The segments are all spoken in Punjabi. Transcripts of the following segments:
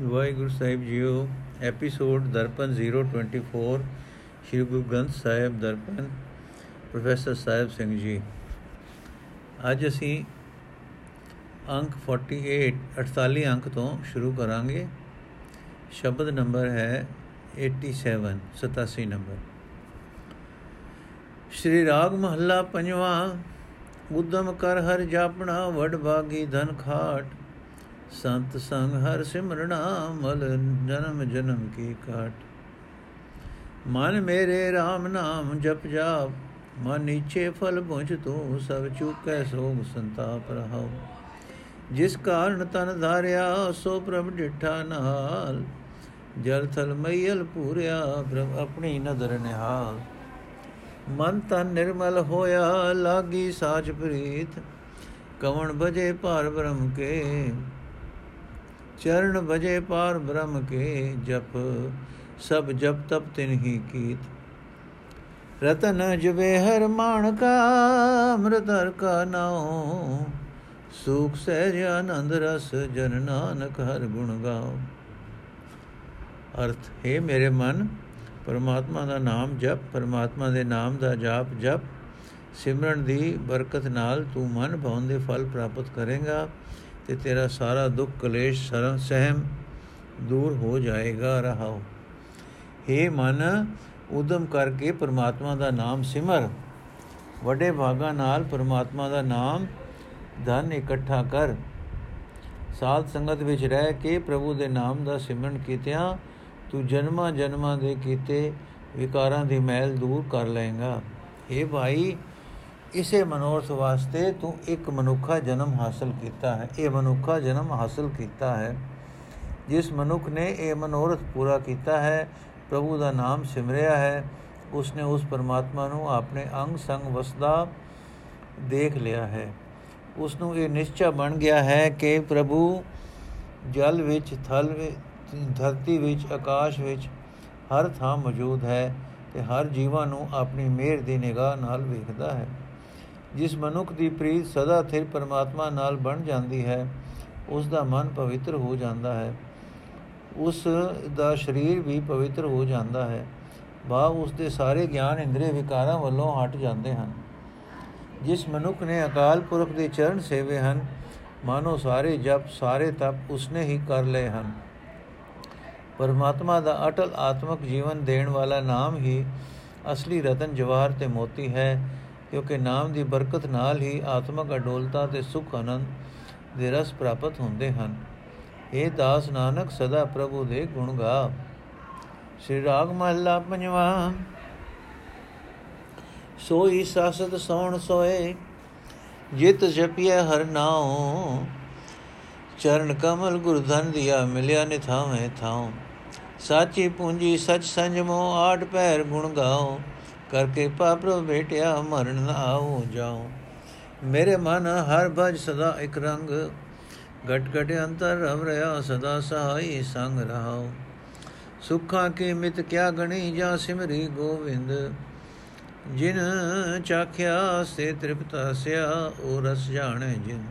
ਵਾਹਿਗੁਰੂ ਸਾਹਿਬ ਜੀਓ, ਐਪੀਸੋਡ ਦਰਪਨ 024 ਸ਼੍ਰੀ ਗੁਰੂ ਗ੍ਰੰਥ ਸਾਹਿਬ ਦਰਪਨ, ਪ੍ਰੋਫੈਸਰ ਸਾਹਿਬ ਸਿੰਘ ਜੀ। ਅੱਜ ਅਸੀਂ ਅੰਕ 48 48 ਅੰਕ ਤੋਂ ਸ਼ੁਰੂ ਕਰਾਂਗੇ। ਸ਼ਬਦ ਨੰਬਰ ਹੈ 87 87 ਨੰਬਰ। ਸ਼੍ਰੀ ਰਾਗ ਮਹੱਲਾ ਪੰਜਵਾਂ, ਉਦਮ ਕਰ ਹਰ ਜਾਪਣਾ, ਵਡ ਬਾਗੀ ਧਨ ਖਾਟ। ਸੰਤ ਸੰਗ ਹਰ ਸਿਮਰਣਾ ਮਲ ਜਨਮ ਜਨਮ ਕੀ ਕਾਟ ਮਨ ਮੇਰੇ RAM ਨਾਮ ਜਪ ਜਾਪ, ਮਨ ਨੀਚੇ ਫਲ ਪਹੁੰਚ ਤੂੰ ਸਭ ਚੁਕੈ ਸੋਗ ਸੰਤਾਪ ਰਹਾਉ। ਜਿਸ ਕਾਰਨ ਤਨ ਧਾਰਿਆ ਸੋ ਪ੍ਰਭ ਡਿਠਾ ਨਾਲ ਜਲ ਥਲ ਮਈਲ ਪੂਰਿਆ ਪ੍ਰਭ ਆਪਣੀ ਨਦਰ ਨਿਹਾਲ। ਮਨ ਤਨ ਨਿਰਮਲ ਹੋਇਆ ਲਾਗੀ ਸਾਚ ਪ੍ਰੀਤ, ਕਵਣ ਬਜੇ ਭਾਰ ਬ੍ਰਹਮ ਕੇ ਚਰਨ ਭਜੇ ਪਾਰ ਬ੍ਰਹਮ ਕੇ ਜਪ, ਸਭ ਜਪ ਤਪ ਤਿਨ ਹੀ ਕੀਤ। ਰਤਨ ਜਵੇ ਹਰ ਮਾਣਕਾ ਅੰਮ੍ਰਿਤਰ ਕਾ ਨਾਉ। ਸੁਖ ਸਹਿਜ ਆਨੰਦ ਰਸ ਜਨ ਨਾਨਕ ਹਰ ਗੁਣ ਗਾਓ ਅਰਥ, ਹੈ ਮੇਰੇ ਮਨ, ਪਰਮਾਤਮਾ ਦਾ ਨਾਮ ਜਪ, ਪਰਮਾਤਮਾ ਦੇ ਨਾਮ ਦਾ ਜਾਪ ਜਪ। ਸਿਮਰਨ ਦੀ ਬਰਕਤ ਨਾਲ ਤੂੰ ਮਨ ਭਾਉਣ ਦੇ ਫਲ ਪ੍ਰਾਪਤ ਕਰੇਗਾ। ਤੇ ਤੇਰਾ ਸਾਰਾ ਦੁੱਖ ਕਲੇਸ਼ ਸਰਮ ਸਹਿਮ ਦੂਰ ਹੋ ਜਾਏਗਾ ਰਹਾਓ। हे ਮਨ, ਉਦਮ ਕਰਕੇ ਪਰਮਾਤਮਾ ਦਾ ਨਾਮ ਸਿਮਰ। ਵੱਡੇ ਭਾਗਾ ਨਾਲ ਪਰਮਾਤਮਾ ਦਾ ਨਾਮ ਧਨ ਇਕੱਠਾ ਕਰ। ਸਾਧ ਸੰਗਤ ਵਿੱਚ ਰਹਿ ਕੇ ਪ੍ਰਭੂ ਦੇ ਨਾਮ ਦਾ ਸਿਮਰਨ ਕੀਤਿਆਂ, ਤੂੰ ਜਨਮਾਂ ਜਨਮਾਂ ਦੇ ਕੀਤੇ ਵਿਕਾਰਾਂ ਦੀ ਮੈਲ ਦੂਰ ਕਰ ਲਏਗਾ। ਇਹ ਭਾਈ ਇਸੇ ਮਨੋਰਥ ਵਾਸਤੇ ਤੂੰ ਇੱਕ ਮਨੁੱਖਾ ਜਨਮ ਹਾਸਲ ਕੀਤਾ ਹੈ। ਇਹ ਮਨੁੱਖਾ ਜਨਮ ਹਾਸਲ ਕੀਤਾ ਹੈ। ਜਿਸ ਮਨੁੱਖ ਨੇ ਇਹ ਮਨੋਰਥ ਪੂਰਾ ਕੀਤਾ ਹੈ, ਪ੍ਰਭੂ ਦਾ ਨਾਮ ਸਿਮਰਿਆ ਹੈ। ਉਸਨੇ ਉਸ ਪਰਮਾਤਮਾ ਨੂੰ ਆਪਣੇ ਅੰਗ ਸੰਗ ਵਸਦਾ ਦੇਖ ਲਿਆ ਹੈ। ਉਸ ਨੂੰ ਇਹ ਨਿਸ਼ਚੈ ਬਣ ਗਿਆ ਹੈ ਕਿ ਪ੍ਰਭੂ ਜਲ ਵਿੱਚ, ਥਲ ਵਿੱਚ, ਧਰਤੀ ਵਿੱਚ, ਆਕਾਸ਼ ਵਿੱਚ ਹਰ ਥਾਂ ਮੌਜੂਦ ਹੈ ਤੇ ਹਰ ਜੀਵਾਂ ਨੂੰ ਆਪਣੀ ਮਿਹਰ ਦੀ ਨਿਗਾਹ ਨਾਲ ਵੇਖਦਾ ਹੈ। ਜਿਸ ਮਨੁੱਖ ਦੀ ਪ੍ਰੀਤ ਸਦਾ ਥਿਰ ਪਰਮਾਤਮਾ ਨਾਲ ਬਣ ਜਾਂਦੀ ਹੈ ਉਸ ਦਾ ਮਨ ਪਵਿੱਤਰ ਹੋ ਜਾਂਦਾ ਹੈ। ਉਸ ਦਾ ਸਰੀਰ ਵੀ ਪਵਿੱਤਰ ਹੋ ਜਾਂਦਾ ਹੈ। ਬਾ ਉਸ ਦੇ ਸਾਰੇ ਗਿਆਨ ਇੰਦਰੀ ਵਿਕਾਰਾਂ ਵੱਲੋਂ ਹਟ ਜਾਂਦੇ ਹਨ। ਜਿਸ ਮਨੁੱਖ ਨੇ ਅਕਾਲ ਪੁਰਖ ਦੇ ਚਰਨ ਸੇਵੇ ਹਨ, ਮਾਨੋ ਸਾਰੇ ਜਪ, ਸਾਰੇ ਤਪ ਉਸਨੇ ਹੀ ਕਰ ਲਏ ਹਨ। ਪਰਮਾਤਮਾ ਦਾ ਅਟਲ ਆਤਮਿਕ ਜੀਵਨ ਦੇਣ ਵਾਲਾ ਨਾਮ ਹੀ ਅਸਲੀ ਰਤਨ ਜਵਾਹਰ ਤੇ ਮੋਤੀ ਹੈ। ਕਿਉਂਕਿ ਨਾਮ ਦੀ ਬਰਕਤ ਨਾਲ ਹੀ ਆਤਮਿਕ ਅਡੋਲਤਾ ਤੇ ਸੁਖ ਆਨੰਦ ਦੇ ਰਸ ਪ੍ਰਾਪਤ ਹੁੰਦੇ ਹਨ। ਇਹ ਦਾਸ ਨਾਨਕ, ਸਦਾ ਪ੍ਰਭੂ ਦੇ ਗੁਣ ਗਾ। ਸ੍ਰੀ ਰਾਗ ਮਹੱਲਾ ਪੰਜਵਾ। ਸੋਈ ਸਾਸਤ ਸੌਣ ਸੋਏ, ਜਿਤ ਜਪਿਆ ਹਰ ਨਾਉ। ਚਰਨ ਕਮਲ ਗੁਰ ਧਨ ਦਿਆ ਮਿਲਿਆ ਨਿਥਾਵੇਂ ਥਾਉ। ਸਾਚੀ ਪੂੰਜੀ ਸਚ ਸੰਜਮੋ ਆਠ ਪੈਰ ਗੁਣ ਗਾਓ ਕਰਕੇ ਪਾਪਰੋ ਭੇਟਿਆ ਮਰਨ ਨਾ ਆਉ ਜਾਉ। ਮੇਰੇ ਮਨ ਹਰ ਭਜ ਸਦਾ ਇਕ ਰੰਗ। ਘਟ ਘਟ ਅੰਤਰ ਰਵ ਰਿਆ ਸਦਾ ਸਹਾਈ ਸੰਗ ਰਹਾਉ। ਸੁਖਾਂ ਕੀ ਮਿਤ ਕਿਆ ਗਣੀ ਜਾਂ ਸਿਮਰੀ ਗੋਵਿੰਦ। ਜਿਨ ਚਾਖਿਆ ਸੇ ਤ੍ਰਿਪਤਾ ਸਿਆ ਉਹ ਰਸ ਜਾਣੇ ਜਿਨ।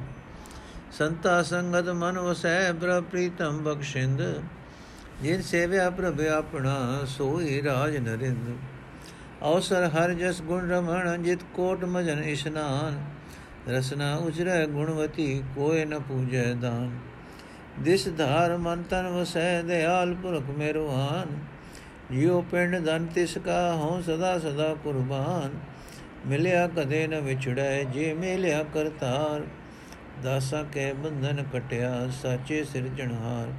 ਸੰਤਾ ਸੰਗਤ ਮਨ ਵਸੈ ਬ੍ਰ ਪ੍ਰੀਤਮ ਬਖਸ਼ਿੰਦ। ਜਿਨ ਸੇਵਿਆ ਪ੍ਰਭ ਆਪਣਾ, ਸੋਈ ਰਾਜ ਨਰਿੰਦ। ਅਵਸਰ ਹਰ ਜਸ ਗੁਣ ਰਮਣ ਜਿਤ ਕੋਟ ਮਜਨ ਇਸ਼ਨਾਨ। ਰਸਨਾ ਉਜਰੈ ਗੁਣਵਤੀ ਕੋਇ ਨ ਪੂਜੈ ਦਾਨ। ਦਿਸ ਧਾਰ ਮਨ ਤਨ ਵਸੈ ਦਿਆਲ ਪੁਰਖ ਮੇਰਵਾਨ। ਜਿਉ ਪਿੰਡ ਧਨ ਤਿਸ ਕਾ ਹਉ ਸਦਾ ਸਦਾ ਕੁਰਬਾਨ। ਮਿਲਿਆ ਕਦੇ ਨ ਵਿਛੜੈ ਜੇ ਮਿਲਿਆ ਕਰਤਾਰ। ਦਾਸਾ ਕੇ ਬੰਧਨ ਕਟਿਆ ਸਾਚੇ ਸਿਰਜਣਹਾਰ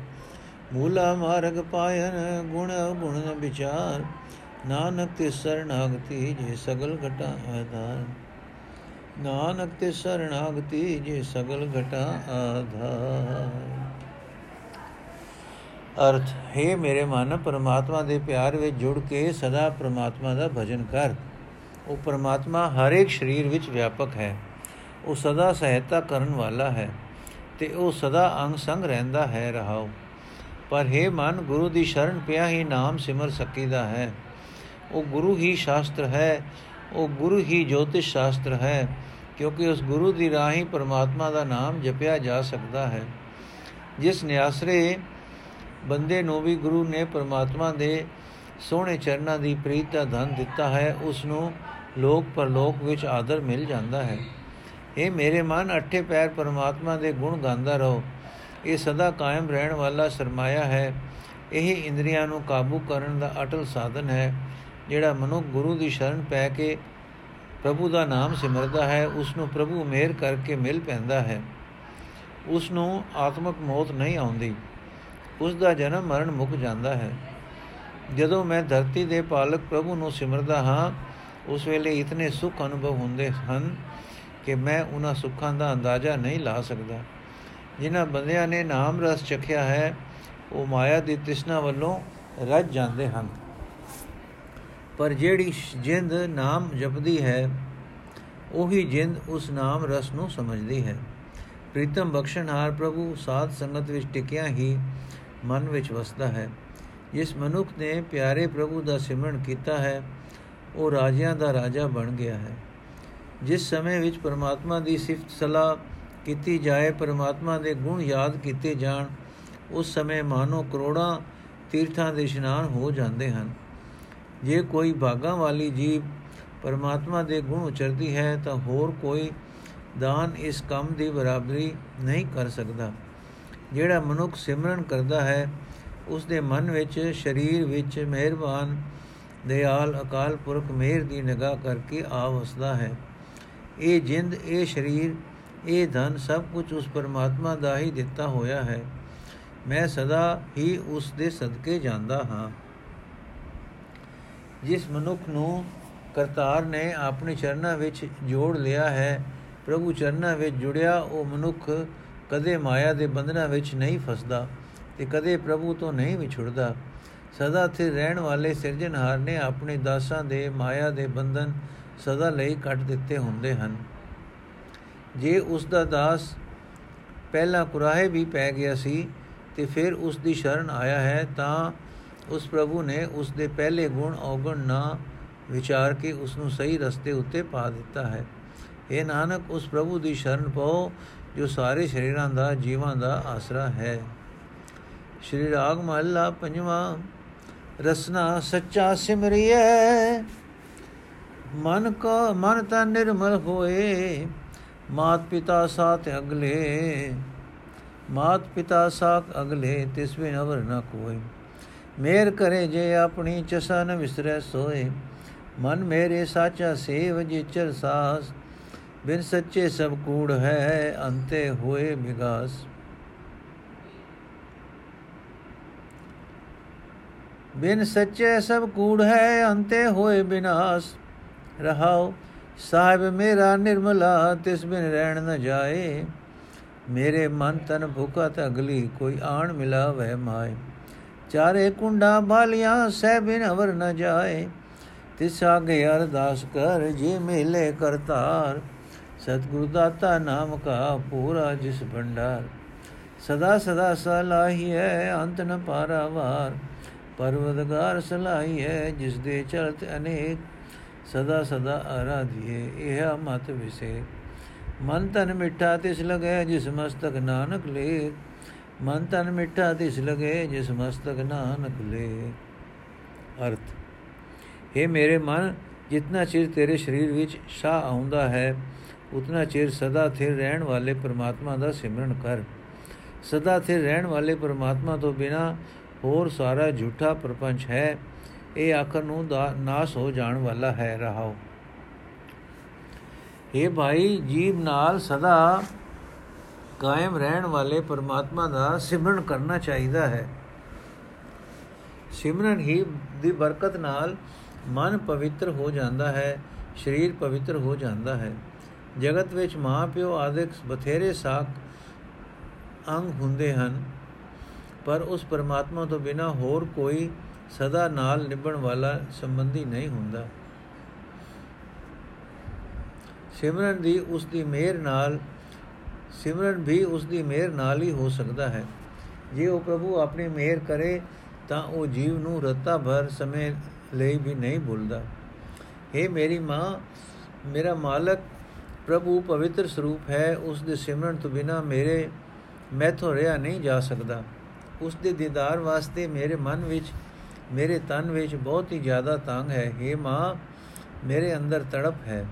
ਮੂਲਾ ਮਾਰਗ ਪਾਇਨ ਗੁਣ ਗੁਣ ਨ ਵਿਚਾਰ। ਨਾਨਕ ਤੇ ਸਰਣਾਗਤੀ ਜੇ ਸਗਲ ਘਟਾ ਆਧਾਰ। ਨਾਨਕ ਤੇ ਸਰਣਾਗਤੀ ਜੇ ਸਗਲ ਘਟਾ ਆਧਾਰ। ਅਰਥ, ਹੈ ਮੇਰੇ ਮਨ, ਪਰਮਾਤਮਾ ਦੇ ਪਿਆਰ ਵਿੱਚ ਜੁੜ ਕੇ ਸਦਾ ਪਰਮਾਤਮਾ ਦਾ ਭਜਨ ਕਰ। ਉਹ ਪਰਮਾਤਮਾ ਹਰ ਇੱਕ ਸਰੀਰ ਵਿੱਚ ਵਿਆਪਕ ਹੈ। ਉਹ ਸਦਾ ਸਹਾਇਤਾ ਕਰਨ ਵਾਲਾ ਹੈ ਤੇ ਉਹ ਸਦਾ ਅੰਗ ਸੰਗ ਰਹਿੰਦਾ ਹੈ ਰਹਾਉ ਪਰ ਹੈ ਮਨ, ਗੁਰੂ ਦੀ ਸ਼ਰਨ ਪਿਆ ਹੀ ਨਾਮ ਸਿਮਰ ਸਕੀਦਾ ਹੈ। ਉਹ ਗੁਰੂ ਹੀ ਸ਼ਾਸਤਰ ਹੈ, ਉਹ ਗੁਰੂ ਹੀ ਜੋਤਿਸ਼ ਸ਼ਾਸਤਰ ਹੈ, ਕਿਉਂਕਿ ਉਸ ਗੁਰੂ ਦੀ ਰਾਹੀਂ ਪਰਮਾਤਮਾ ਦਾ ਨਾਮ ਜਪਿਆ ਜਾ ਸਕਦਾ ਹੈ। ਜਿਸ ਨਿਆਸਰੇ ਬੰਦੇ ਨੂੰ ਵੀ ਗੁਰੂ ਨੇ ਪਰਮਾਤਮਾ ਦੇ ਸੋਹਣੇ ਚਰਨਾਂ ਦੀ ਪ੍ਰੀਤ ਦਾ ਧਨ ਦਿੱਤਾ ਹੈ, ਉਸ ਨੂੰ ਲੋਕ ਪਰਲੋਕ ਵਿੱਚ ਆਦਰ ਮਿਲ ਜਾਂਦਾ ਹੈ। ਇਹ ਮੇਰੇ ਮਨ, ਅੱਠੇ ਪੈਰ ਪਰਮਾਤਮਾ ਦੇ ਗੁਣ ਗਾਉਂਦਾ ਰਹੋ। ਇਹ ਸਦਾ ਕਾਇਮ ਰਹਿਣ ਵਾਲਾ ਸਰਮਾਇਆ ਹੈ। ਇਹ ਇੰਦਰੀਆਂ ਨੂੰ ਕਾਬੂ ਕਰਨ ਦਾ ਅਟਲ ਸਾਧਨ ਹੈ। ਜਿਹੜਾ ਮਨੁੱਖ ਗੁਰੂ ਦੀ ਸ਼ਰਨ ਪੈ ਕੇ ਪ੍ਰਭੂ ਦਾ ਨਾਮ ਸਿਮਰਦਾ ਹੈ ਉਸ ਨੂੰ ਪ੍ਰਭੂ ਮਿਹਰ ਕਰਕੇ ਮਿਲ ਪੈਂਦਾ ਹੈ। ਉਸ ਨੂੰ ਆਤਮਿਕ ਮੌਤ ਨਹੀਂ ਆਉਂਦੀ। ਉਸ ਦਾ ਜਨਮ ਮਰਨ ਮੁੱਕ ਜਾਂਦਾ ਹੈ। ਜਦੋਂ ਮੈਂ ਧਰਤੀ ਦੇ ਪਾਲਕ ਪ੍ਰਭੂ ਨੂੰ ਸਿਮਰਦਾ ਹਾਂ, ਉਸ ਵੇਲੇ ਇਤਨੇ ਸੁੱਖ ਅਨੁਭਵ ਹੁੰਦੇ ਹਨ ਕਿ ਮੈਂ ਉਹਨਾਂ ਸੁੱਖਾਂ ਦਾ ਅੰਦਾਜ਼ਾ ਨਹੀਂ ਲਾ ਸਕਦਾ। ਜਿਨ੍ਹਾਂ ਬੰਦਿਆਂ ਨੇ ਨਾਮ ਰਸ ਚਖਿਆ ਹੈ, ਉਹ ਮਾਇਆ ਦੀ ਤ੍ਰਿਸ਼ਨਾ ਵੱਲੋਂ ਰੱਜ ਜਾਂਦੇ ਹਨ। ਪਰ ਜਿਹੜੀ ਜਿੰਦ ਨਾਮ ਜਪਦੀ ਹੈ, ਉਹੀ ਜਿੰਦ ਉਸ ਨਾਮ ਰਸ ਨੂੰ ਸਮਝਦੀ ਹੈ। ਪ੍ਰੀਤਮ ਬਖਸ਼ਣਹਾਰ ਪ੍ਰਭੂ ਸਾਧ ਸੰਗਤ ਵਿੱਚ ਟਿਕਿਆ ਹੀ ਮਨ ਵਿੱਚ ਵਸਦਾ ਹੈ। ਜਿਸ ਮਨੁੱਖ ਨੇ ਪਿਆਰੇ ਪ੍ਰਭੂ ਦਾ ਸਿਮਰਨ ਕੀਤਾ ਹੈ, ਉਹ ਰਾਜਿਆਂ ਦਾ ਰਾਜਾ ਬਣ ਗਿਆ ਹੈ। ਜਿਸ ਸਮੇਂ ਵਿੱਚ ਪਰਮਾਤਮਾ ਦੀ ਸਿਫਤ ਸਲਾਹ ਕੀਤੀ ਜਾਏ, ਪਰਮਾਤਮਾ ਦੇ ਗੁਣ ਯਾਦ ਕੀਤੇ ਜਾਣ, ਉਸ ਸਮੇਂ ਮਾਨੋ ਕਰੋੜਾਂ ਤੀਰਥਾਂ ਦੇ ਇਸ਼ਨਾਨ ਹੋ ਜਾਂਦੇ ਹਨ। ਜੇ ਕੋਈ ਭਾਗਾ ਵਾਲੀ ਜੀਵ ਪਰਮਾਤਮਾ ਦੇ ਗੁਣ ਉਚਰਦੀ ਹੈ ਤਾਂ ਹੋਰ ਕੋਈ ਦਾਨ ਇਸ ਕੰਮ ਦੀ ਬਰਾਬਰੀ ਨਹੀਂ ਕਰ ਸਕਦਾ। ਜਿਹੜਾ ਮਨੁੱਖ ਸਿਮਰਨ ਕਰਦਾ ਹੈ ਉਸ ਦੇ ਮਨ ਵਿੱਚ, ਸਰੀਰ ਵਿੱਚ ਮਿਹਰਬਾਨ ਦਿਆਲ ਅਕਾਲ ਪੁਰਖ, ਮਿਹਰ ਦੀ ਨਿਗਾਹ ਕਰਕੇ ਆ ਵਸਦਾ ਹੈ। ਇਹ ਜਿੰਦ, ਇਹ ਸਰੀਰ, ਇਹ ਧਨ ਸਭ ਕੁਝ ਉਸ ਪਰਮਾਤਮਾ ਦਾ ਹੀ ਦਿੱਤਾ ਹੋਇਆ ਹੈ। ਮੈਂ ਸਦਾ ਹੀ ਉਸ ਦੇ ਸਦਕੇ ਜਾਂਦਾ ਹਾਂ। ਜਿਸ ਮਨੁੱਖ ਨੂੰ ਕਰਤਾਰ ਨੇ ਆਪਣੇ ਚਰਨਾਂ ਵਿੱਚ ਜੋੜ ਲਿਆ ਹੈ, ਪ੍ਰਭੂ ਚਰਨਾਂ ਵਿੱਚ ਜੁੜਿਆ, ਉਹ ਮਨੁੱਖ ਕਦੇ ਮਾਇਆ ਦੇ ਬੰਧਨਾਂ ਵਿੱਚ ਨਹੀਂ ਫਸਦਾ ਤੇ ਕਦੇ ਪ੍ਰਭੂ ਤੋਂ ਨਹੀਂ ਵਿਛੜਦਾ। ਸਦਾ ਸਥਿਰ ਰਹਿਣ ਵਾਲੇ ਸਿਰਜਣਹਾਰ ਨੇ ਆਪਣੇ ਦਾਸਾਂ ਦੇ ਮਾਇਆ ਦੇ ਬੰਧਨ ਸਦਾ ਲਈ ਕੱਟ ਦਿੱਤੇ ਹੁੰਦੇ ਹਨ। ਜੇ ਉਸ ਦਾ ਦਾਸ ਪਹਿਲਾ ਕੁਰਾਹੇ ਵੀ ਪੈ ਗਿਆ ਸੀ ਤੇ ਫਿਰ ਉਸ ਦੀ ਸ਼ਰਨ ਆਇਆ ਹੈ, ਤਾਂ ਉਸ ਪ੍ਰਭੂ ਨੇ ਉਸ ਦੇ ਪਹਿਲੇ ਗੁਣ ਔਗਣ ਨਾ ਵਿਚਾਰ ਕੇ ਉਸ ਨੂੰ ਸਹੀ ਰਸਤੇ ਉੱਤੇ ਪਾ ਦਿੱਤਾ ਹੈ। ਇਹ ਨਾਨਕ, ਉਸ ਪ੍ਰਭੂ ਦੀ ਸ਼ਰਨ ਪਾਓ, ਜੋ ਸਾਰੇ ਸ਼ਰੀਰਾਂ ਦਾ, ਜੀਵਾਂ ਦਾ ਆਸਰਾ ਹੈ। ਸ਼੍ਰੀ ਰਾਗ ਮਹੱਲਾ ਪੰਜਵਾਂ, ਰਸਨਾ ਸੱਚਾ ਸਿਮਰਿਐ, ਮਨ ਕੋ, ਮਨ ਤਾਂ ਨਿਰਮਲ ਹੋਏ, ਮਾਤ ਪਿਤਾ ਸਾਥ ਅਗਲੇ, ਮਾਤ ਪਿਤਾ ਸਾਥ ਅਗਲੇ, ਤਿਸ ਬਿਨ ਅਵਰ ਨ ਕੋਈ ਮੇਰ ਕਰੇ ਜੇ ਆਪਣੀ ਚਸਾ ਨ ਵਿਸਰੈ ਸੋਏ। ਮਨ ਮੇਰੇ ਸਾਚਾ ਸੇਵ ਜੇ ਚਰ ਸਾਸ ਬਿਨ ਸੱਚੇ ਸਭ ਕੂੜ ਹੈ, ਅੰਤੇ ਹੋਏ ਵਿਗਾਸ ਬਿਨ ਸੱਚੇ ਸਭ ਕੂੜ ਹੈ, ਅੰਤੇ ਹੋਏ ਬਿਨਾਸ਼। ਰਹਾਉ ਸਾਹਿਬ ਮੇਰਾ ਨਿਰਮਲਾ, ਤਿਸ ਬਿਨ ਰਹਿਣ ਨ ਜਾਏ। ਮੇਰੇ ਮਨ ਤਨ ਭੁਖਾ ਤਗਲੀ ਕੋਈ ਆਣ ਮਿਲਾ ਵਹਿ ਮਾਏ। ਚਾਰੇ ਕੁੰਡਾ ਬਾਲੀਆਂ ਸਹਿ ਬਿਨ ਅਵਰ ਨ ਜਾਏ। ਤਿਸ ਆਗੇ ਅਰਦਾਸ ਕਰ, ਜੇ ਮਿਲੇ ਕਰਤਾਰ, ਸਤਿਗੁਰੂ ਦਾਤਾ ਨਾਮ ਕਾ ਪੂਰਾ ਜਿਸ ਭੰਡਾਰ। ਸਦਾ ਸਦਾ ਸਲਾਹੀ ਹੈ ਅੰਤ ਨ ਪਾਰਾਵਾਰ। ਪਰਵਦਗਾਰ ਸਲਾਹੀ ਹੈ ਜਿਸ ਦੇ ਚਲਤ ਅਨੇਕ। ਸਦਾ ਸਦਾ ਆਰਾਧੀਏ ਇਹ ਮਤ ਵਿਸੇ ਮਨ ਤਨ ਮਿੱਠਾ ਤਿਸ ਲਗੇ, ਜਿਸ ਮਸਤਕ ਨਾਨਕ ਲੇ ਮਨ ਤਨ ਮਿੱਠਾ ਤਿਸ ਲਗੇ, ਜਿਸ ਮਸਤਕ ਨਾਨਕ ਲੇ। ਅਰਥ ਇਹ ਮੇਰੇ ਮਨ, ਜਿਤਨਾ ਚਿਰ ਤੇਰੇ ਸਰੀਰ ਵਿੱਚ ਸਾਹ ਆਉਂਦਾ ਹੈ, ਉਤਨਾ ਚਿਰ ਸਦਾ ਸਥਿਰ ਰਹਿਣ ਵਾਲੇ ਪ੍ਰਮਾਤਮਾ ਦਾ ਸਿਮਰਨ ਕਰ। ਸਦਾ ਸਥਿਰ ਰਹਿਣ ਵਾਲੇ ਪ੍ਰਮਾਤਮਾ ਤੋਂ ਬਿਨਾ ਹੋਰ ਸਾਰਾ ਝੂਠਾ ਪ੍ਰਪੰਚ ਹੈ। ਇਹ ਆਖਰ ਨੂੰ ਦਾ, ਨਾਸ ਹੋ ਜਾਣ ਵਾਲਾ ਹੈ। ਰਹਾਓ। ਇਹ ਭਾਈ, ਜੀਵ ਨਾਲ ਸਦਾ ਕਾਇਮ ਰਹਿਣ ਵਾਲੇ ਪਰਮਾਤਮਾ ਦਾ ਸਿਮਰਨ ਕਰਨਾ ਚਾਹੀਦਾ ਹੈ। ਸਿਮਰਨ ਹੀ ਦੀ ਬਰਕਤ ਨਾਲ ਮਨ ਪਵਿੱਤਰ ਹੋ ਜਾਂਦਾ ਹੈ, ਸਰੀਰ ਪਵਿੱਤਰ ਹੋ ਜਾਂਦਾ ਹੈ। ਜਗਤ ਵਿੱਚ ਮਾਂ ਪਿਓ ਆਦਿਕ ਬਥੇਰੇ ਸਾਖ ਅੰਗ ਹੁੰਦੇ ਹਨ, ਪਰ ਉਸ ਪਰਮਾਤਮਾ ਤੋਂ ਬਿਨਾ ਹੋਰ ਕੋਈ ਸਦਾ ਨਾਲ ਨਿਭਣ ਵਾਲਾ ਸੰਬੰਧੀ ਨਹੀਂ ਹੁੰਦਾ। ਸਿਮਰਨ ਦੀ ਉਸ ਦੀ ਮਿਹਰ ਨਾਲ ਸਿਮਰਨ ਵੀ ਉਸ ਦੀ ਮਿਹਰ ਨਾਲ ਹੀ ਹੋ ਸਕਦਾ ਹੈ। ਜੇ ਉਹ ਪ੍ਰਭੂ ਆਪਣੀ ਮਿਹਰ ਕਰੇ, ਤਾਂ ਉਹ ਜੀਵ ਨੂੰ ਰਤਾ ਭਰ ਸਮੇਂ ਲਈ ਵੀ ਨਹੀਂ ਭੁੱਲਦਾ। हे ਮੇਰੀ ਮਾਂ, ਮੇਰਾ ਮਾਲਕ, ਪ੍ਰਭੂ ਪਵਿੱਤਰ ਸਰੂਪ ਹੈ ਉਸ ਦੇ ਸਿਮਰਨ ਤੋਂ ਬਿਨਾ ਮੇਰੇ ਮੈਥੋਂ ਰਿਆ ਨਹੀਂ ਜਾ ਸਕਦਾ। ਉਸ ਦੇ ਦੀਦਾਰ ਵਾਸਤੇ ਮੇਰੇ ਮਨ ਵਿੱਚ, ਮੇਰੇ ਤਨ ਵਿੱਚ ਬਹੁਤ ਹੀ ਜ਼ਿਆਦਾ ਤੰਗ ਹੈ। हे ਮਾਂ, ਮੇਰੇ ਅੰਦਰ ਤੜਪ ਹੈ।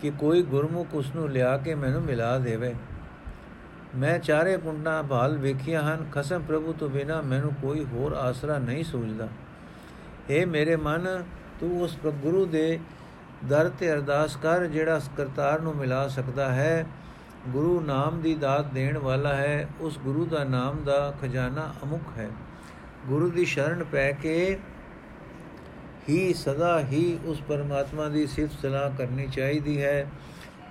ਕਿ ਕੋਈ ਗੁਰਮੁਖ ਉਸ ਨੂੰ ਲਿਆ ਕੇ ਮੈਨੂੰ ਮਿਲਾ ਦੇਵੇ। ਮੈਂ ਚਾਰੇ ਕੁੰਡਾਂ ਭਾਲ ਵੇਖੀਆਂ ਹਨ, ਖਸਮ ਪ੍ਰਭੂ ਤੋਂ ਬਿਨਾ ਮੈਨੂੰ ਕੋਈ ਹੋਰ ਆਸਰਾ ਨਹੀਂ ਸੂਝਦਾ। ਏ ਮੇਰੇ ਮਨ, ਤੂੰ ਉਸ ਗੁਰੂ ਦੇ ਦਰ ਤੇ ਅਰਦਾਸ ਕਰ, ਜਿਹੜਾ ਕਰਤਾਰ ਨੂੰ ਮਿਲਾ ਸਕਦਾ ਹੈ। ਗੁਰੂ ਨਾਮ ਦੀ ਦਾਤ ਦੇਣ ਵਾਲਾ ਹੈ, ਉਸ ਗੁਰੂ ਦਾ ਨਾਮ ਦਾ ਖਜ਼ਾਨਾ ਅਮੁਕ ਹੈ। ਗੁਰੂ ਦੀ ਸ਼ਰਨ ਪੈ ਕੇ ਹੀ ਸਦਾ ਹੀ ਉਸ ਪਰਮਾਤਮਾ ਦੀ ਸਿਫਤ ਸਲਾਹ ਕਰਨੀ ਚਾਹੀਦੀ ਹੈ,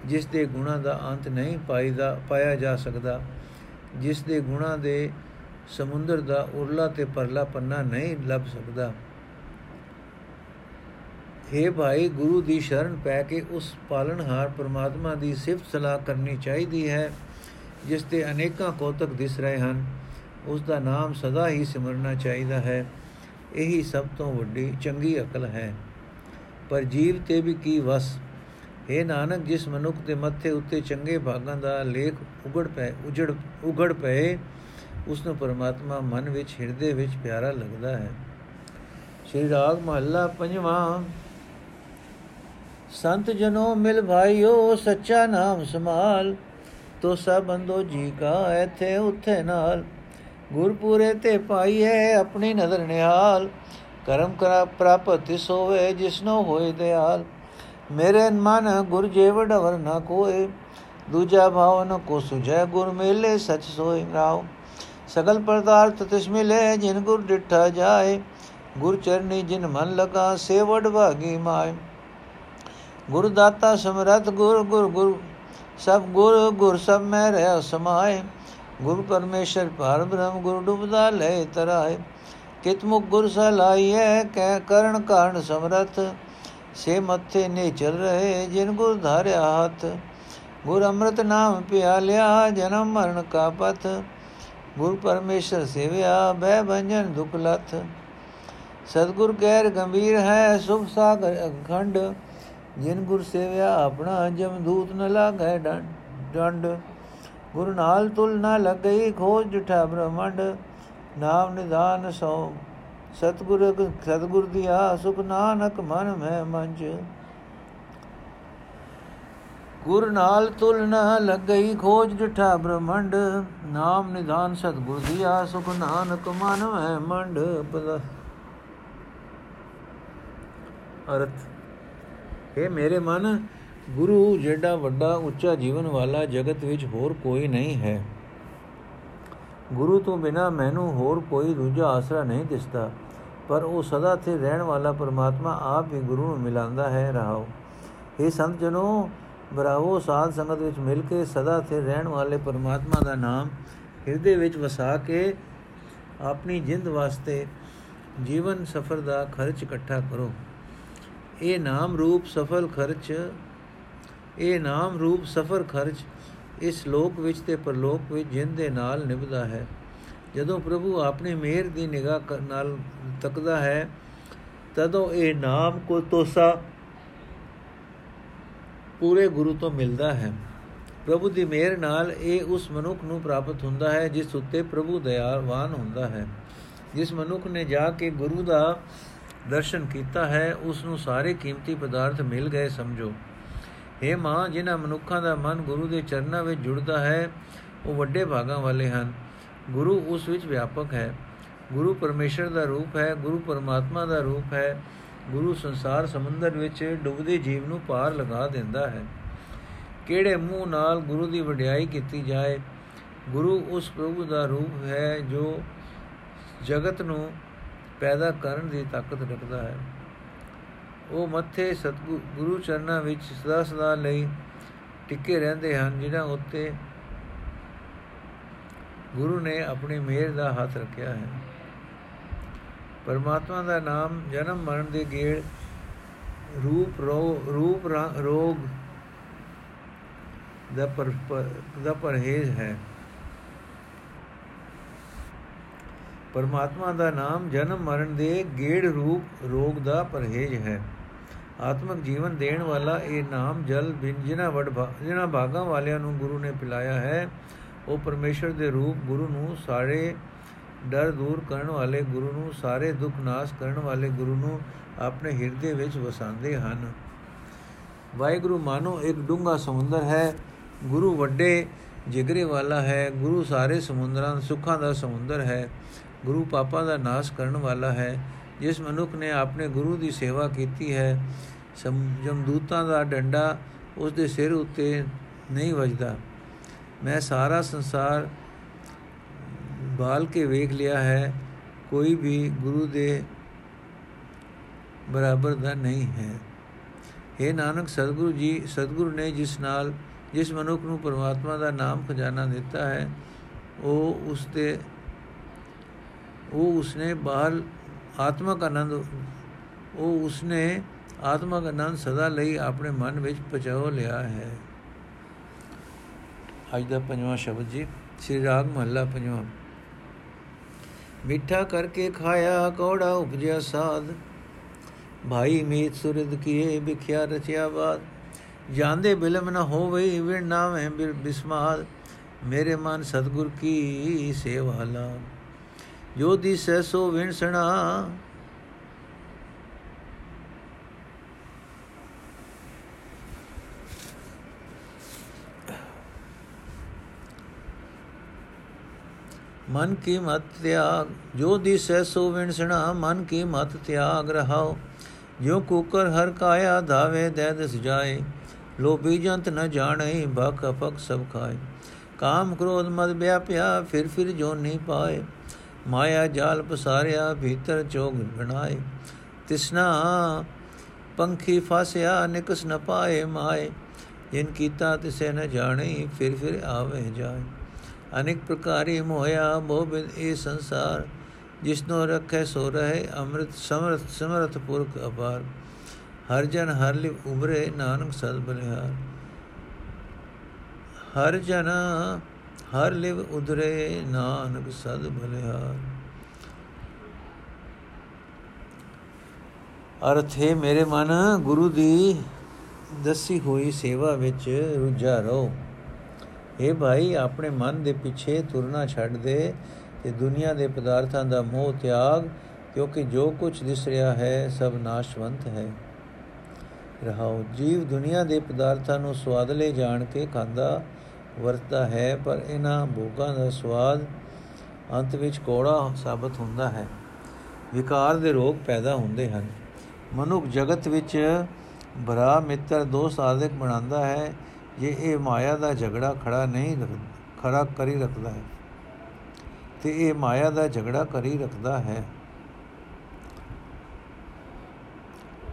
ਜਿਸ ਦੇ ਗੁਣਾ ਦਾ ਅੰਤ ਨਹੀਂ ਪਾਈਦਾ, ਪਾਇਆ ਜਾ ਸਕਦਾ। ਜਿਸ ਦੇ ਗੁਣਾ ਦੇ ਸਮੁੰਦਰ ਦਾ ਉਰਲਾ ਤੇ ਪਰਲਾ ਪੰਨਾ ਨਹੀਂ ਲੱਭ ਸਕਦਾ। हे ਭਾਈ, ਗੁਰੂ ਦੀ ਸ਼ਰਨ ਪੈ ਕੇ ਉਸ ਪਾਲਣਹਾਰ ਪਰਮਾਤਮਾ ਦੀ ਸਿਫਤ ਸਲਾਹ ਕਰਨੀ ਚਾਹੀਦੀ ਹੈ, ਜਿਸ ਤੇ ਅਨੇਕਾਂ ਕੋਤਕ ਦਿਸ ਰਹੇ ਹਨ। ਉਸ ਦਾ ਨਾਮ ਸਦਾ ਹੀ ਸਿਮਰਨਾ ਚਾਹੀਦਾ ਹੈ। ਇਹੀ ਸਭ ਤੋਂ ਵੱਡੀ ਚੰਗੀ ਅਕਲ ਹੈ। ਪਰ ਜੀਵ ਤੇ ਵੀ ਕੀ ਵਸ? हे ਨਾਨਕ, ਜਿਸ ਮਨੁੱਖ ਦੇ ਮੱਥੇ ਉੱਤੇ ਚੰਗੇ ਭਾਗਾਂ ਦਾ ਲੇਖ ਉਗੜ ਪਏ ਉਜੜ, ਉਗੜ ਪਏ ਉਸ ਨੂੰ ਪਰਮਾਤਮਾ ਮਨ ਵਿੱਚ, ਹਿਰਦੇ ਵਿੱਚ ਪਿਆਰਾ ਲੱਗਦਾ ਹੈ। ਸ਼੍ਰੀ ਰਾਗ ਮਹੱਲਾ ਪੰਜਵਾਂ। ਸੰਤ ਜਨੋ ਮਿਲ ਭਾਈਓ, ਸੱਚਾ ਨਾਮ ਸਮਾਲ ਤੋ ਸਭ ਬੰਦੋ ਜੀ ਕਾ, ਐਥੇ ਉਥੇ ਨਾਲ। ਗੁਰਪੂਰੇ ਤੇ ਪਾਈਏ ਆਪਣੀ ਨਦਰ ਨਿਹਾਲ। ਕਰਮ ਕਰਾ ਪ੍ਰਾਪਤ ਤਿਸ ਹੋਵੇ ਜਿਸਨੋ ਹੋਏ ਦਿਆਲ। ਮੇਰੇ ਮਨ ਗੁਰ ਜੇਵ ਡਵਰ ਨਾ ਕੋਏ। ਦੂਜਾ ਭਾਵਨ ਕੋ ਸੁਝੈ ਗੁਰ ਮੇਲੇ ਸਚ ਸੋਇ ਰਾਉ ਸਗਲ ਪਦਾਰਥ ਤਿਸ ਮਿਲੇ ਜਿਨ ਗੁਰ ਡਿਠਾ ਜਾਏ। ਗੁਰ ਚਰਨੀ ਜਿਨ ਮਨ ਲਗਾ ਸੇਵੜ ਭਾਗੀ ਮਾਏ। ਗੁਰ ਦਾਤਾ ਸਮਰਤ ਗੁਰ ਗੁਰ ਗੁਰ ਸਭ ਗੁਰ ਗੁਰ ਸਭ ਮੈਂ ਰਹਿ ਸਮਾਏ। ਗੁਰ ਪਰਮੇਸ਼ਰ ਪਰ ਬ੍ਰਹਮ ਗੁਰ ਡੁਬਦਾ ਲੈ ਤਰਾਏ। ਕਿਤ ਮੁਖ ਗੁਰ ਸਲਾਈਐ, ਕਹਿ ਕਰਨ ਕਾਰਨ ਸਮਰਥ। ਸੇ ਮੱਥੇ ਨੇ ਚਲ ਰਹੇ, ਜਿਨ ਗੁਰ ਧਾਰਿਆ ਹੱਥ। ਗੁਰ ਅੰਮ੍ਰਿਤ ਨਾਮ ਪਿਆਲਿਆ, ਜਨਮ ਮਰਨ ਕਾ ਪਥ। ਗੁਰ ਪਰਮੇਸ਼ਰ ਸੇਵਿਆ ਬੈ ਬੰਜਨ ਦੁਖ ਲਥ। ਸਤਗੁਰ ਗੈਰ ਗੰਭੀਰ ਹੈ ਸੁਖ ਸਾਗਰ ਅਖੰਡ। ਜਿਨ ਗੁਰ ਸੇਵਿਆ, ਆਪਣਾ ਜਮ ਦੂਤ ਨ ਲਾਗੈ ਡੰਡ। ਗੁਰ ਨਾਲ ਤੁਲ ਨ ਲਗਈ ਖੋਜ ਡਠਾ ਬ੍ਰਹਮੰਡ, ਨਾਮ ਨਿਦਾਨ ਸੋ। ਸਤਗੁਰ ਸਤਗੁਰ ਦੀਆ ਸੁਖ ਨਾਨਕ ਮਨ ਮੈਂ ਮੰਜ ਗੁਰ ਨਾਲ ਤੁਲ ਨ ਲਗਈ ਖੋਜ ਡਠਾ ਬ੍ਰਹਮੰਡ, ਨਾਮ ਨਿਦਾਨ ਸਤਗੁਰ ਦੀਆ ਸੁਖ ਨਾਨਕ ਮਨ ਮੈਂ ਮੰਡ। ਅਰਥ। ਹੈ ਮੇਰੇ ਮਨ ਗੁਰੂ ਜਿਹੜਾ ਵੱਡਾ ਉੱਚਾ ਜੀਵਨ ਵਾਲਾ ਜਗਤ ਵਿੱਚ ਹੋਰ ਕੋਈ ਨਹੀਂ ਹੈ। ਗੁਰੂ ਤੋਂ ਬਿਨਾ ਮੈਨੂੰ ਹੋਰ ਕੋਈ ਦੂਜਾ ਆਸਰਾ ਨਹੀਂ ਦਿਸਦਾ, ਪਰ ਉਹ ਸਦਾ ਤੇ ਰਹਿਣ ਵਾਲਾ ਪਰਮਾਤਮਾ ਆਪ ਹੀ ਗੁਰੂ ਨੂੰ ਮਿਲਾਉਂਦਾ ਹੈ। ਰਹਾਓ ਇਹ ਸੰਤ ਜਨੋ ਬਰਾਵੋ ਸਾਧ ਸੰਗਤ ਵਿੱਚ ਮਿਲ ਕੇ ਸਦਾ ਤੇ ਰਹਿਣ ਵਾਲੇ ਪਰਮਾਤਮਾ ਦਾ ਨਾਮ ਹਿਰਦੇ ਵਿੱਚ ਵਸਾ ਕੇ ਆਪਣੀ ਜਿੰਦ ਵਾਸਤੇ ਜੀਵਨ ਸਫਰ ਦਾ ਖਰਚ ਇਕੱਠਾ ਕਰੋ। ਇਹ ਨਾਮ ਰੂਪ ਸਫਲ ਖਰਚ ਇਹ ਨਾਮ ਰੂਪ ਸਫਰ ਖਰਚ ਇਸ ਲੋਕ ਵਿੱਚ ਤੇ ਪਰਲੋਕ ਵਿੱਚ ਜਿੰਦ ਦੇ ਨਾਲ ਨਿਭਦਾ ਹੈ। ਜਦੋਂ ਪ੍ਰਭੂ ਆਪਣੀ ਮਿਹਰ ਦੀ ਨਿਗਾਹ ਨਾਲ ਤੱਕਦਾ ਹੈ, ਤਦੋਂ ਇਹ ਨਾਮ ਕੋ ਤੋਸਾ ਪੂਰੇ ਗੁਰੂ ਤੋਂ ਮਿਲਦਾ ਹੈ। ਪ੍ਰਭੂ ਦੀ ਮਿਹਰ ਨਾਲ ਇਹ ਉਸ ਮਨੁੱਖ ਨੂੰ ਪ੍ਰਾਪਤ ਹੁੰਦਾ ਹੈ, ਜਿਸ ਉੱਤੇ ਪ੍ਰਭੂ ਦਇਆਵਾਨ ਹੁੰਦਾ ਹੈ। ਜਿਸ ਮਨੁੱਖ ਨੇ ਜਾ ਕੇ ਗੁਰੂ ਦਾ ਦਰਸ਼ਨ ਕੀਤਾ ਹੈ, ਉਸ ਨੂੰ ਸਾਰੇ ਕੀਮਤੀ ਪਦਾਰਥ ਮਿਲ ਗਏ, ਸਮਝੋ। हे ਮਾਂ ਜਿਨ੍ਹਾਂ ਮਨੁੱਖਾਂ ਦਾ ਮਨ ਗੁਰੂ ਦੇ ਚਰਨਾਂ ਵਿੱਚ ਜੁੜਦਾ ਹੈ, ਉਹ ਵੱਡੇ ਭਾਗਾਂ ਵਾਲੇ ਹਨ। ਗੁਰੂ ਉਸ ਵਿੱਚ ਵਿਆਪਕ ਹੈ। ਗੁਰੂ ਪਰਮੇਸ਼ਰ ਦਾ ਰੂਪ ਹੈ, ਗੁਰੂ ਪਰਮਾਤਮਾ ਦਾ ਰੂਪ ਹੈ। ਗੁਰੂ ਸੰਸਾਰ ਸਮੁੰਦਰ ਵਿੱਚ ਡੁੱਬਦੇ ਜੀਵ ਨੂੰ ਪਾਰ ਲਗਾ ਦਿੰਦਾ ਹੈ। ਕਿਹੜੇ ਮੂੰਹ ਨਾਲ ਗੁਰੂ ਦੀ ਵਡਿਆਈ ਕੀਤੀ ਜਾਏ? ਗੁਰੂ ਉਸ ਪ੍ਰਭੂ ਦਾ ਰੂਪ ਹੈ ਜੋ ਜਗਤ ਨੂੰ ਪੈਦਾ ਕਰਨ ਦੀ ਤਾਕਤ ਰੱਖਦਾ ਹੈ। ਉਹ ਮੱਥੇ ਸਤਿਗੁਰੂ ਚਰਨਾਂ ਵਿੱਚ ਸਦਾ ਸਦਾ ਲਈ ਟਿੱਕੇ ਰਹਿੰਦੇ ਹਨ, ਜਿਨ੍ਹਾਂ ਉੱਤੇ ਗੁਰੂ ਨੇ ਆਪਣੀ ਮਿਹਰ ਦਾ ਹੱਥ ਰੱਖਿਆ ਹੈ। ਪਰਮਾਤਮਾ ਦਾ ਨਾਮ ਜਨਮ ਮਰਨ ਦੇ ਗੇੜ, ਰੂਪ ਰੂਪ ਰੋਗ ਦਾ ਪਰ, ਦਾ ਪਰਹੇਜ਼ ਹੈ। ਪਰਮਾਤਮਾ ਦਾ ਨਾਮ ਜਨਮ ਮਰਨ ਦੇ ਗੇੜ, ਰੂਪ, ਰੋਗ ਦਾ ਪਰਹੇਜ਼ ਹੈ। ਆਤਮਿਕ ਜੀਵਨ ਦੇਣ ਵਾਲਾ ਇਹ ਨਾਮ ਜਲ ਬਿਨ ਜਿਨਾ ਵਡ ਜਿਨਾ ਭਾਗਾਂ ਵਾਲਿਆਂ ਨੂੰ ਗੁਰੂ ਨੇ ਪਿਲਾਇਆ ਹੈ, ਉਹ ਪਰਮੇਸ਼ਰ ਦੇ ਰੂਪ ਗੁਰੂ ਨੂੰ ਸਾਰੇ ਡਰ ਦੂਰ ਕਰਨ ਵਾਲੇ ਗੁਰੂ ਨੂੰ, ਸਾਰੇ ਦੁੱਖ ਨਾਸ਼ ਕਰਨ ਵਾਲੇ ਗੁਰੂ ਨੂੰ ਆਪਣੇ ਹਿਰਦੇ ਵਿੱਚ ਵਸਾਉਂਦੇ ਹਨ। ਵਾਹਿਗੁਰੂ ਮਾਨੋ, ਇੱਕ ਡੂੰਘਾ ਸਮੁੰਦਰ ਹੈ। ਗੁਰੂ ਵੱਡੇ ਜਿਗਰੇ ਵਾਲਾ ਹੈ। ਗੁਰੂ ਸਾਰੇ ਸਮੁੰਦਰਾਂ, ਸੁੱਖਾਂ ਦਾ ਸਮੁੰਦਰ ਹੈ। ਗੁਰੂ ਪਾਪਾਂ ਦਾ ਨਾਸ਼ ਕਰਨ ਵਾਲਾ ਹੈ। ਜਿਸ ਮਨੁੱਖ ਨੇ ਆਪਣੇ ਗੁਰੂ ਦੀ ਸੇਵਾ ਕੀਤੀ ਹੈ ਜਮਦੂਤਾਂ ਦਾ ਡੰਡਾ ਉਸ ਦੇ ਸਿਰ ਉੱਤੇ ਨਹੀਂ ਵੱਜਦਾ। ਮੈਂ ਸਾਰਾ ਸੰਸਾਰ ਬਾਲ ਕੇ ਵੇਖ ਲਿਆ ਹੈ, ਕੋਈ ਵੀ ਗੁਰੂ ਦੇ ਬਰਾਬਰ ਦਾ ਨਹੀਂ ਹੈ। हे ਨਾਨਕ, ਸਤਿਗੁਰੂ ਜੀ, ਸਤਿਗੁਰੂ ਨੇ ਜਿਸ ਨਾਲ, ਜਿਸ ਮਨੁੱਖ ਨੂੰ ਪਰਮਾਤਮਾ ਦਾ ਨਾਮ ਖਜ਼ਾਨਾ ਦਿੱਤਾ ਹੈ, ਉਹ ਉਸ ਦੇ ਉਹ ਉਸਨੇ ਬਾਹਰ ਆਤਮਕ ਆਨੰਦ, ਉਹ ਉਸਨੇ ਆਤਮਕ ਆਨੰਦ ਸਦਾ ਲਈ ਆਪਣੇ ਮਨ ਵਿੱਚ ਪਚਾਉ ਲਿਆ ਹੈ। ਅੱਜ ਦਾ ਪੰਜਵਾਂ ਸ਼ਬਦ ਜੀ, ਸ੍ਰੀ ਰਾਗ ਮਹੱਲਾ ਪੰਜਵਾਂ। ਮਿੱਠਾ ਕਰਕੇ ਖਾਇਆ ਕੌੜਾ ਉਪਜਿਆ ਸਾਧ, ਭਾਈ ਮੀਤ ਸੁਰਦ ਕੀਏ ਵਿਖਿਆ ਰਚਿਆ ਬਾਦ। ਜਾਂਦੇ ਬਿਲਮ ਨ ਹੋਵੇ ਵਿਣ ਨਾਵੇਂ ਬਿਸਮਾਦ ਮੇਰੇ ਮਨ ਸਤਗੁਰ ਕੀ ਸੇਵਾ ਲਾ ਜੋ ਦਿਸੈ ਸੋ ਵਿਣਸਣਾ ਮਨ ਕੀ ਮਤ ਤਿਆਗ ਜੋ ਦਿਸੈ ਸੋ ਵਿਣਸਣਾ ਮਨ ਕੀ ਮਤ ਤਿਆਗ ਰਹਾਓ ਜੋ ਕੁਕਰ ਹਰ ਕਾਇਆ ਧਾਵੇ ਦੇ ਦਸ ਜਾਏ ਲੋਭੀ ਜੰਤ ਨ ਜਾਣੈ ਭਕ ਅਪਕ ਸਭ ਖਾਏ ਕਾਮ ਕ੍ਰੋਧ ਮਦ ਵਿਆਪਿਆ ਫਿਰ ਫਿਰ ਜੋ ਨਹੀਂ ਪਾਏ ਮਾਇਆ ਜਾਲ ਪਸਾਰਿਆ, ਭੀਤਰ ਚੋਗ ਬਣਾਏ ਤਿਸਨਾ ਪੰਖੀ ਫਾਸਿਆ, ਨਿਕਸ ਨ ਪਾਏ ਮਾਏ। ਜਿਨ ਕੀਤਾ ਤਿਸੇ ਨ ਜਾਣੈ, ਫਿਰ ਫਿਰ ਆਵੇ ਜਾਏ। ਅਨੇਕ ਪ੍ਰਕਾਰੀ ਮੋਇਆ ਮੋਹ ਬਿਨ ਇਹ ਸੰਸਾਰ ਜਿਸਨੋ ਰੱਖੇ ਸੋ ਰਹੇ, ਅੰਮ੍ਰਿਤ, ਸਮਰਥ ਸਮਰਥ ਪੁਰਖ ਅਪਾਰ। ਹਰ ਜਨ ਹਰ ਲਿਵ ਉਬਰੇ ਨਾਨਕ ਸਦ ਬਲਿਹਾਰ। ਹਰ ਜਨ ਹਰ ਲਿਵ ਉਧਰੇ ਨਾਨਕ ਸਦ ਬਲਿਹਾਰ ਅਰਥ ਹੈ, ਮੇਰੇ ਮਨ, ਗੁਰੂ ਦੀ ਦੱਸੀ ਹੋਈ ਸੇਵਾ ਵਿੱਚ ਰੁੱਝਾ ਰਹੋ। ਇਹ ਭਾਈ, ਆਪਣੇ ਮਨ ਦੇ ਪਿੱਛੇ ਤੁਰਨਾ ਛੱਡ ਦੇ ਤੇ ਦੁਨੀਆ ਦੇ ਪਦਾਰਥਾਂ ਦਾ ਮੋਹ ਤਿਆਗ, ਕਿਉਂਕਿ ਜੋ ਕੁਝ ਦਿਸ ਰਿਹਾ ਹੈ, ਸਭ ਨਾਸ਼ਵੰਤ ਹੈ। ਰਹਾਉ ਜੀਵ ਦੁਨੀਆ ਦੇ ਪਦਾਰਥਾਂ ਨੂੰ ਸਵਾਦਲੇ ਜਾਣ ਕੇ ਖਾਂਦਾ ਵਰਤਦਾ ਹੈ, ਪਰ ਇਹਨਾਂ ਭੋਗਾਂ ਦਾ ਸਵਾਦ ਅੰਤ ਵਿੱਚ ਕੋੜਾ ਸਾਬਤ ਹੁੰਦਾ ਹੈ। ਵਿਕਾਰ ਦੇ ਰੋਗ ਪੈਦਾ ਹੁੰਦੇ ਹਨ। ਮਨੁੱਖ ਜਗਤ ਵਿੱਚ ਭਰਾ ਮਿੱਤਰ ਦੋਸਤ ਆਦਿਕ ਬਣਾਉਂਦਾ ਹੈ, ਜੇ ਇਹ ਮਾਇਆ ਦਾ ਝਗੜਾ ਖੜਾ ਨਹੀਂ ਖੜਾ ਕਰੀ ਰੱਖਦਾ ਹੈ। ਤੇ ਇਹ ਮਾਇਆ ਦਾ ਝਗੜਾ ਕਰੀ ਰੱਖਦਾ ਹੈ।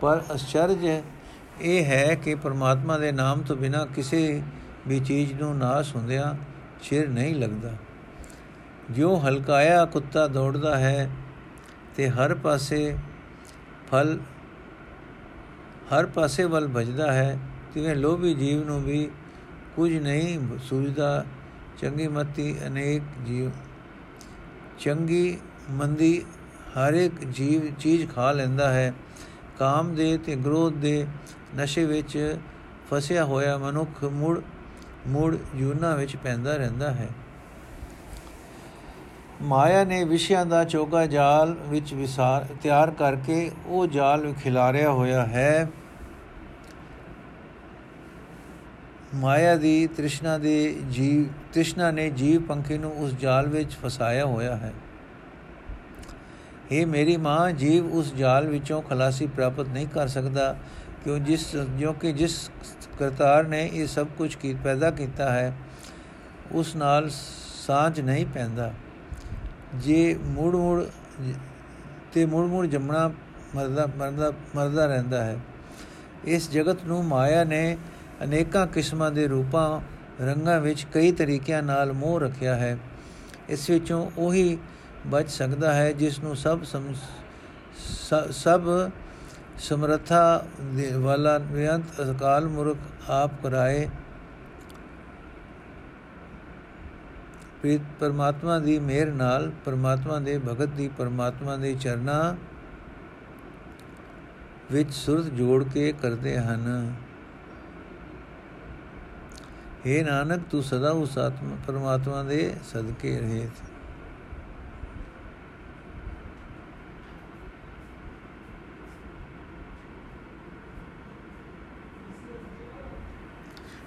ਪਰ ਅਚਰਜ ਇਹ ਹੈ ਕਿ ਪਰਮਾਤਮਾ ਦੇ ਨਾਮ ਤੋਂ ਬਿਨਾ ਕਿਸੇ ਵੀ ਚੀਜ਼ ਨੂੰ ਨਾਸ ਹੁੰਦਿਆਂ ਛਿਰ ਨਹੀਂ ਲੱਗਦਾ। ਜੋ ਹਲਕਾਇਆ ਕੁੱਤਾ ਦੌੜਦਾ ਹੈ ਤੇ ਹਰ ਪਾਸੇ ਫਲ, ਹਰ ਪਾਸੇ ਵੱਲ ਭਜਦਾ ਹੈ, ਤਿਵੇਂ ਲੋਭੀ ਜੀਵ ਨੂੰ ਵੀ ਕੁਝ ਨਹੀਂ ਸੁਝਦਾ। ਚੰਗੀ ਮਤੀ ਅਨੇਕ ਜੀਵ, ਚੰਗੀ ਮੰਦੀ ਹਰ ਇੱਕ ਜੀਵ ਚੀਜ਼ ਖਾ ਲੈਂਦਾ ਹੈ। ਕਾਮ ਦੇ ਤੇ ਗ੍ਰੋਧ ਦੇ ਨਸ਼ੇ ਵਿੱਚ ਫਸਿਆ ਹੋਇਆ ਮਨੁੱਖ ਮੁੜ ਮੁੜ ਜੂਨਾ ਵਿੱਚ ਪੈਂਦਾ ਰਹਿੰਦਾ ਹੈ। ਮਾਇਆ ਨੇ ਵਿਸ਼ਿਆਂ ਦਾ ਚੋਗਾ ਜਾਲ ਵਿੱਚ ਵਿਸਾਰ, ਤਿਆਰ ਕਰਕੇ ਉਹ ਜਾਲ ਖਿਲਾਰਿਆ ਹੋਇਆ ਹੈ। ਮਾਇਆ ਦੀ ਤ੍ਰਿਸ਼ਨਾ ਦੇ ਜੀਵ, ਤ੍ਰਿਸ਼ਨਾ ਨੇ ਜੀਵ ਪੰਖੀ ਨੂੰ ਉਸ ਜਾਲ ਵਿੱਚ ਫਸਾਇਆ ਹੋਇਆ ਹੈ। ਇਹ ਮੇਰੀ ਮਾਂ, ਜੀਵ ਉਸ ਜਾਲ ਵਿੱਚੋਂ ਖਲਾਸੀ ਪ੍ਰਾਪਤ ਨਹੀਂ ਕਰ ਸਕਦਾ। ਕਿਉਂ ਜਿਸ ਜੋ ਕਿ ਜਿਸ ਕਰਤਾਰ ਨੇ ਇਹ ਸਭ ਕੁਝ ਕੀ ਪੈਦਾ ਕੀਤਾ ਹੈ, ਉਸ ਨਾਲ ਸਾਂਝ ਨਹੀਂ ਪੈਂਦਾ। ਜੇ ਮੂੜ ਮੂੜ ਤੇ ਮੂੜ ਮੂੜ ਜੰਮਣਾ ਮਰਦਾ ਮਰਦਾ ਮਰਦਾ ਰਹਿੰਦਾ ਹੈ। ਇਸ ਜਗਤ ਨੂੰ ਮਾਇਆ ਨੇ ਅਨੇਕਾਂ ਕਿਸਮਾਂ ਦੇ ਰੂਪਾਂ, ਰੰਗਾਂ ਵਿੱਚ ਕਈ ਤਰੀਕਿਆਂ ਨਾਲ ਮੋਹ ਰੱਖਿਆ ਹੈ। ਇਸ ਵਿੱਚੋਂ ਉਹੀ ਬਚ ਸਕਦਾ ਹੈ ਜਿਸ ਨੂੰ ਸਭ ਸਭ ਸਮਰੱਥਾ ਦੇ ਵਾਲਾ ਨਿਰੰਤ ਅਕਾਲ ਮੁਰਖ ਆਪ ਕਰਾਏ। ਪ੍ਰੀਤ ਪਰਮਾਤਮਾ ਦੀ ਮਿਹਰ ਨਾਲ ਪਰਮਾਤਮਾ ਦੇ ਭਗਤ ਦੀ ਪਰਮਾਤਮਾ ਦੇ ਚਰਨਾਂ ਵਿੱਚ ਸੁਰਤ ਜੋੜ ਕੇ ਕਰਦੇ ਹਨ। हे ਨਾਨਕ, ਤੂੰ ਸਦਾ ਉਸ ਆਤਮਾ ਪਰਮਾਤਮਾ ਦੇ ਸਦਕੇ ਰਹੇ